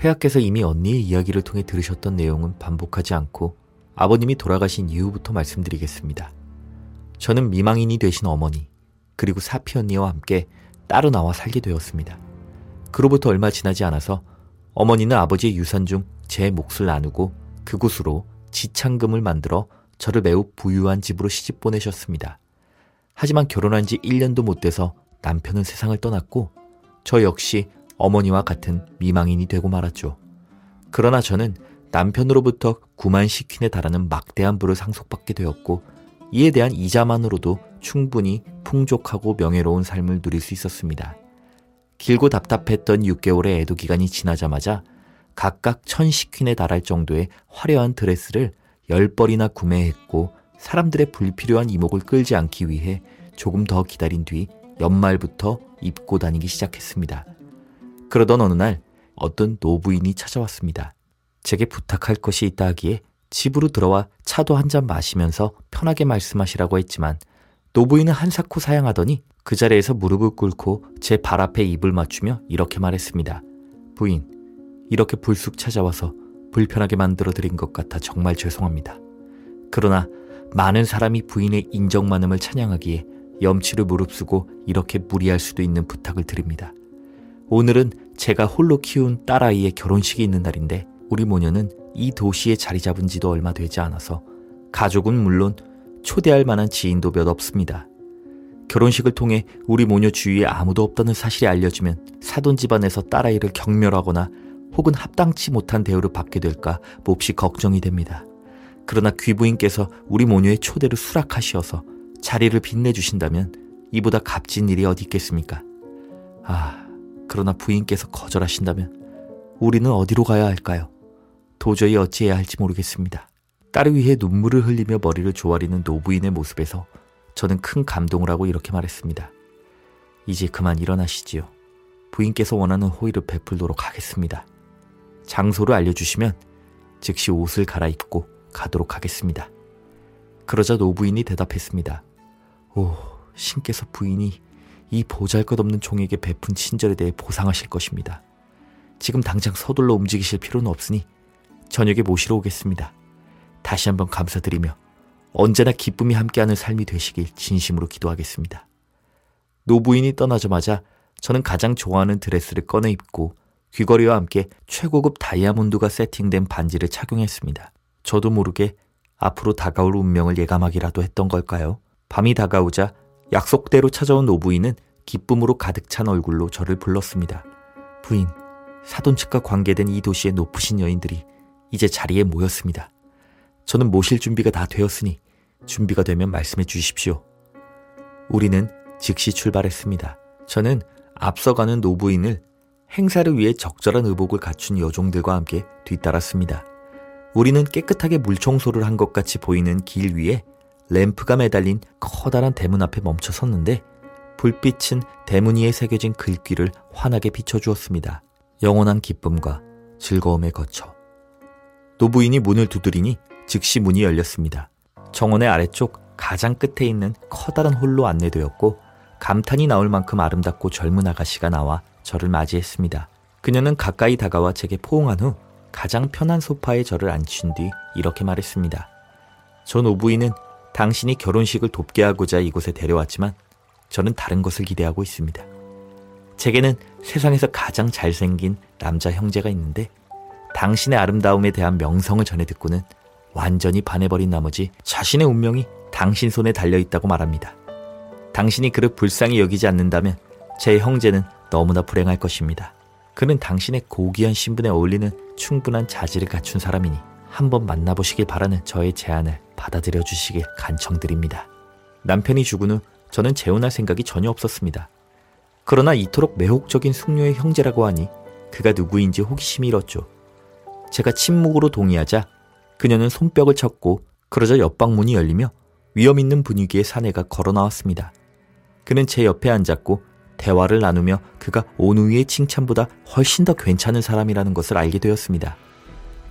폐하께서 이미 언니의 이야기를 통해 들으셨던 내용은 반복하지 않고 아버님이 돌아가신 이후부터 말씀드리겠습니다. 저는 미망인이 되신 어머니, 그리고 사피 언니와 함께 따로 나와 살게 되었습니다. 그로부터 얼마 지나지 않아서 어머니는 아버지의 유산 중 제 몫을 나누고 그곳으로 지창금을 만들어 저를 매우 부유한 집으로 시집 보내셨습니다. 하지만 결혼한 지 1년도 못 돼서 남편은 세상을 떠났고 저 역시 어머니와 같은 미망인이 되고 말았죠. 그러나 저는 남편으로부터 9만 시퀸에 달하는 막대한 부를 상속받게 되었고 이에 대한 이자만으로도 충분히 풍족하고 명예로운 삶을 누릴 수 있었습니다. 길고 답답했던 6개월의 애도 기간이 지나자마자 각각 천 시퀸에 달할 정도의 화려한 드레스를 10벌이나 구매했고 사람들의 불필요한 이목을 끌지 않기 위해 조금 더 기다린 뒤 연말부터 입고 다니기 시작했습니다. 그러던 어느 날 어떤 노부인이 찾아왔습니다. 제게 부탁할 것이 있다 하기에 집으로 들어와 차도 한 잔 마시면서 편하게 말씀하시라고 했지만 노부인은 한사코 사양하더니 그 자리에서 무릎을 꿇고 제 발 앞에 입을 맞추며 이렇게 말했습니다. 부인, 이렇게 불쑥 찾아와서 불편하게 만들어 드린 것 같아 정말 죄송합니다. 그러나 많은 사람이 부인의 인정만음을 찬양하기에 염치를 무릅쓰고 이렇게 무리할 수도 있는 부탁을 드립니다. 오늘은 제가 홀로 키운 딸아이의 결혼식이 있는 날인데 우리 모녀는 이 도시에 자리 잡은 지도 얼마 되지 않아서 가족은 물론 초대할 만한 지인도 몇 없습니다. 결혼식을 통해 우리 모녀 주위에 아무도 없다는 사실이 알려지면 사돈 집안에서 딸아이를 경멸하거나 혹은 합당치 못한 대우를 받게 될까 몹시 걱정이 됩니다. 그러나 귀부인께서 우리 모녀의 초대를 수락하시어서 자리를 빛내주신다면 이보다 값진 일이 어디 있겠습니까? 아, 그러나 부인께서 거절하신다면 우리는 어디로 가야 할까요? 도저히 어찌해야 할지 모르겠습니다. 딸을 위해 눈물을 흘리며 머리를 조아리는 노부인의 모습에서 저는 큰 감동을 하고 이렇게 말했습니다. 이제 그만 일어나시지요. 부인께서 원하는 호의를 베풀도록 하겠습니다. 장소를 알려주시면 즉시 옷을 갈아입고 가도록 하겠습니다. 그러자 노부인이 대답했습니다. 오, 신께서 부인이 이 보잘 것 없는 종에게 베푼 친절에 대해 보상하실 것입니다. 지금 당장 서둘러 움직이실 필요는 없으니 저녁에 모시러 오겠습니다. 다시 한번 감사드리며 언제나 기쁨이 함께하는 삶이 되시길 진심으로 기도하겠습니다. 노부인이 떠나자마자 저는 가장 좋아하는 드레스를 꺼내 입고 귀걸이와 함께 최고급 다이아몬드가 세팅된 반지를 착용했습니다. 저도 모르게 앞으로 다가올 운명을 예감하기라도 했던 걸까요? 밤이 다가오자 약속대로 찾아온 노부인은 기쁨으로 가득 찬 얼굴로 저를 불렀습니다. 부인, 사돈 측과 관계된 이 도시의 높으신 여인들이 이제 자리에 모였습니다. 저는 모실 준비가 다 되었으니 준비가 되면 말씀해 주십시오. 우리는 즉시 출발했습니다. 저는 앞서가는 노부인을 행사를 위해 적절한 의복을 갖춘 여종들과 함께 뒤따랐습니다. 우리는 깨끗하게 물 청소를 한 것 같이 보이는 길 위에 램프가 매달린 커다란 대문 앞에 멈춰 섰는데 불빛은 대문 위에 새겨진 글귀를 환하게 비춰주었습니다. 영원한 기쁨과 즐거움에 거쳐. 노부인이 문을 두드리니 즉시 문이 열렸습니다. 정원의 아래쪽 가장 끝에 있는 커다란 홀로 안내되었고 감탄이 나올 만큼 아름답고 젊은 아가씨가 나와 저를 맞이했습니다. 그녀는 가까이 다가와 제게 포옹한 후 가장 편한 소파에 저를 앉힌 뒤 이렇게 말했습니다. 전 오부인은 당신이 결혼식을 돕게 하고자 이곳에 데려왔지만 저는 다른 것을 기대하고 있습니다. 제게는 세상에서 가장 잘생긴 남자 형제가 있는데 당신의 아름다움에 대한 명성을 전해 듣고는 완전히 반해버린 나머지 자신의 운명이 당신 손에 달려있다고 말합니다. 당신이 그를 불쌍히 여기지 않는다면 제 형제는 너무나 불행할 것입니다. 그는 당신의 고귀한 신분에 어울리는 충분한 자질을 갖춘 사람이니 한번 만나보시길 바라는 저의 제안을 받아들여 주시길 간청드립니다. 남편이 죽은 후 저는 재혼할 생각이 전혀 없었습니다. 그러나 이토록 매혹적인 숙녀의 형제라고 하니 그가 누구인지 호기심이 일었죠. 제가 침묵으로 동의하자 그녀는 손뼉을 쳤고 그러자 옆방 문이 열리며 위험 있는 분위기의 사내가 걸어 나왔습니다. 그는 제 옆에 앉았고 대화를 나누며 그가 온우이의 칭찬보다 훨씬 더 괜찮은 사람이라는 것을 알게 되었습니다.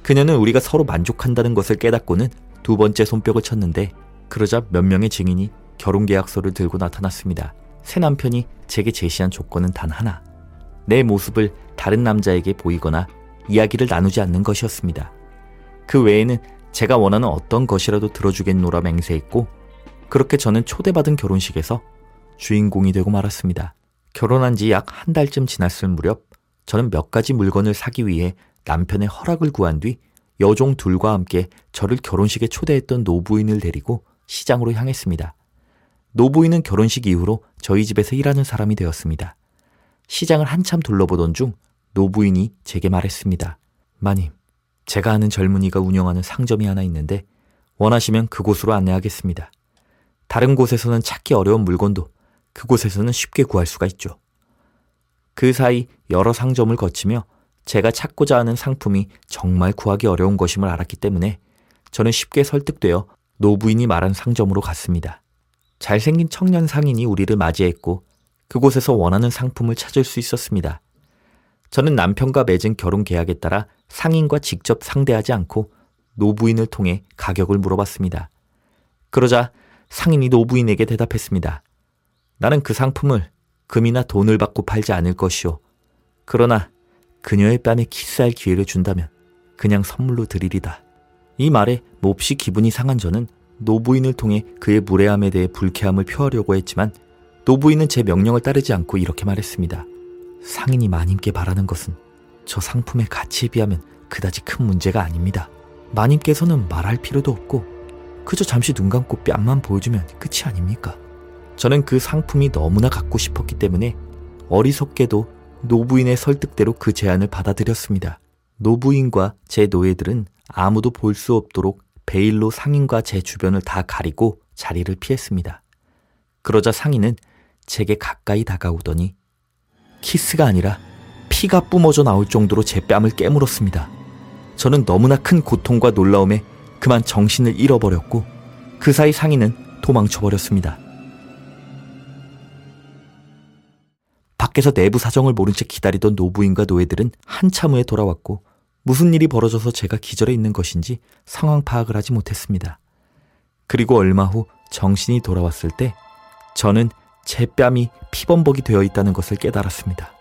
그녀는 우리가 서로 만족한다는 것을 깨닫고는 두 번째 손뼉을 쳤는데 그러자 몇 명의 증인이 결혼 계약서를 들고 나타났습니다. 새 남편이 제게 제시한 조건은 단 하나. 내 모습을 다른 남자에게 보이거나 이야기를 나누지 않는 것이었습니다. 그 외에는 제가 원하는 어떤 것이라도 들어주겠노라 맹세했고 그렇게 저는 초대받은 결혼식에서 주인공이 되고 말았습니다. 결혼한 지 약 한 달쯤 지났을 무렵 저는 몇 가지 물건을 사기 위해 남편의 허락을 구한 뒤 여종 둘과 함께 저를 결혼식에 초대했던 노부인을 데리고 시장으로 향했습니다. 노부인은 결혼식 이후로 저희 집에서 일하는 사람이 되었습니다. 시장을 한참 둘러보던 중 노부인이 제게 말했습니다. 마님, 제가 아는 젊은이가 운영하는 상점이 하나 있는데 원하시면 그곳으로 안내하겠습니다. 다른 곳에서는 찾기 어려운 물건도 그곳에서는 쉽게 구할 수가 있죠. 그 사이 여러 상점을 거치며 제가 찾고자 하는 상품이 정말 구하기 어려운 것임을 알았기 때문에 저는 쉽게 설득되어 노부인이 말한 상점으로 갔습니다. 잘생긴 청년 상인이 우리를 맞이했고 그곳에서 원하는 상품을 찾을 수 있었습니다. 저는 남편과 맺은 결혼 계약에 따라 상인과 직접 상대하지 않고 노부인을 통해 가격을 물어봤습니다. 그러자 상인이 노부인에게 대답했습니다. 나는 그 상품을 금이나 돈을 받고 팔지 않을 것이오. 그러나 그녀의 뺨에 키스할 기회를 준다면 그냥 선물로 드리리다. 이 말에 몹시 기분이 상한 저는 노부인을 통해 그의 무례함에 대해 불쾌함을 표하려고 했지만 노부인은 제 명령을 따르지 않고 이렇게 말했습니다. 상인이 마님께 바라는 것은 저 상품의 가치에 비하면 그다지 큰 문제가 아닙니다. 마님께서는 말할 필요도 없고 그저 잠시 눈 감고 뺨만 보여주면 끝이 아닙니까? 저는 그 상품이 너무나 갖고 싶었기 때문에 어리석게도 노부인의 설득대로 그 제안을 받아들였습니다. 노부인과 제 노예들은 아무도 볼 수 없도록 베일로 상인과 제 주변을 다 가리고 자리를 피했습니다. 그러자 상인은 제게 가까이 다가오더니 키스가 아니라 피가 뿜어져 나올 정도로 제 뺨을 깨물었습니다. 저는 너무나 큰 고통과 놀라움에 그만 정신을 잃어버렸고 그 사이 상인은 도망쳐버렸습니다. 밖에서 내부 사정을 모른 채 기다리던 노부인과 노예들은 한참 후에 돌아왔고 무슨 일이 벌어져서 제가 기절해 있는 것인지 상황 파악을 하지 못했습니다. 그리고 얼마 후 정신이 돌아왔을 때 저는 제 뺨이 피범벅이 되어 있다는 것을 깨달았습니다.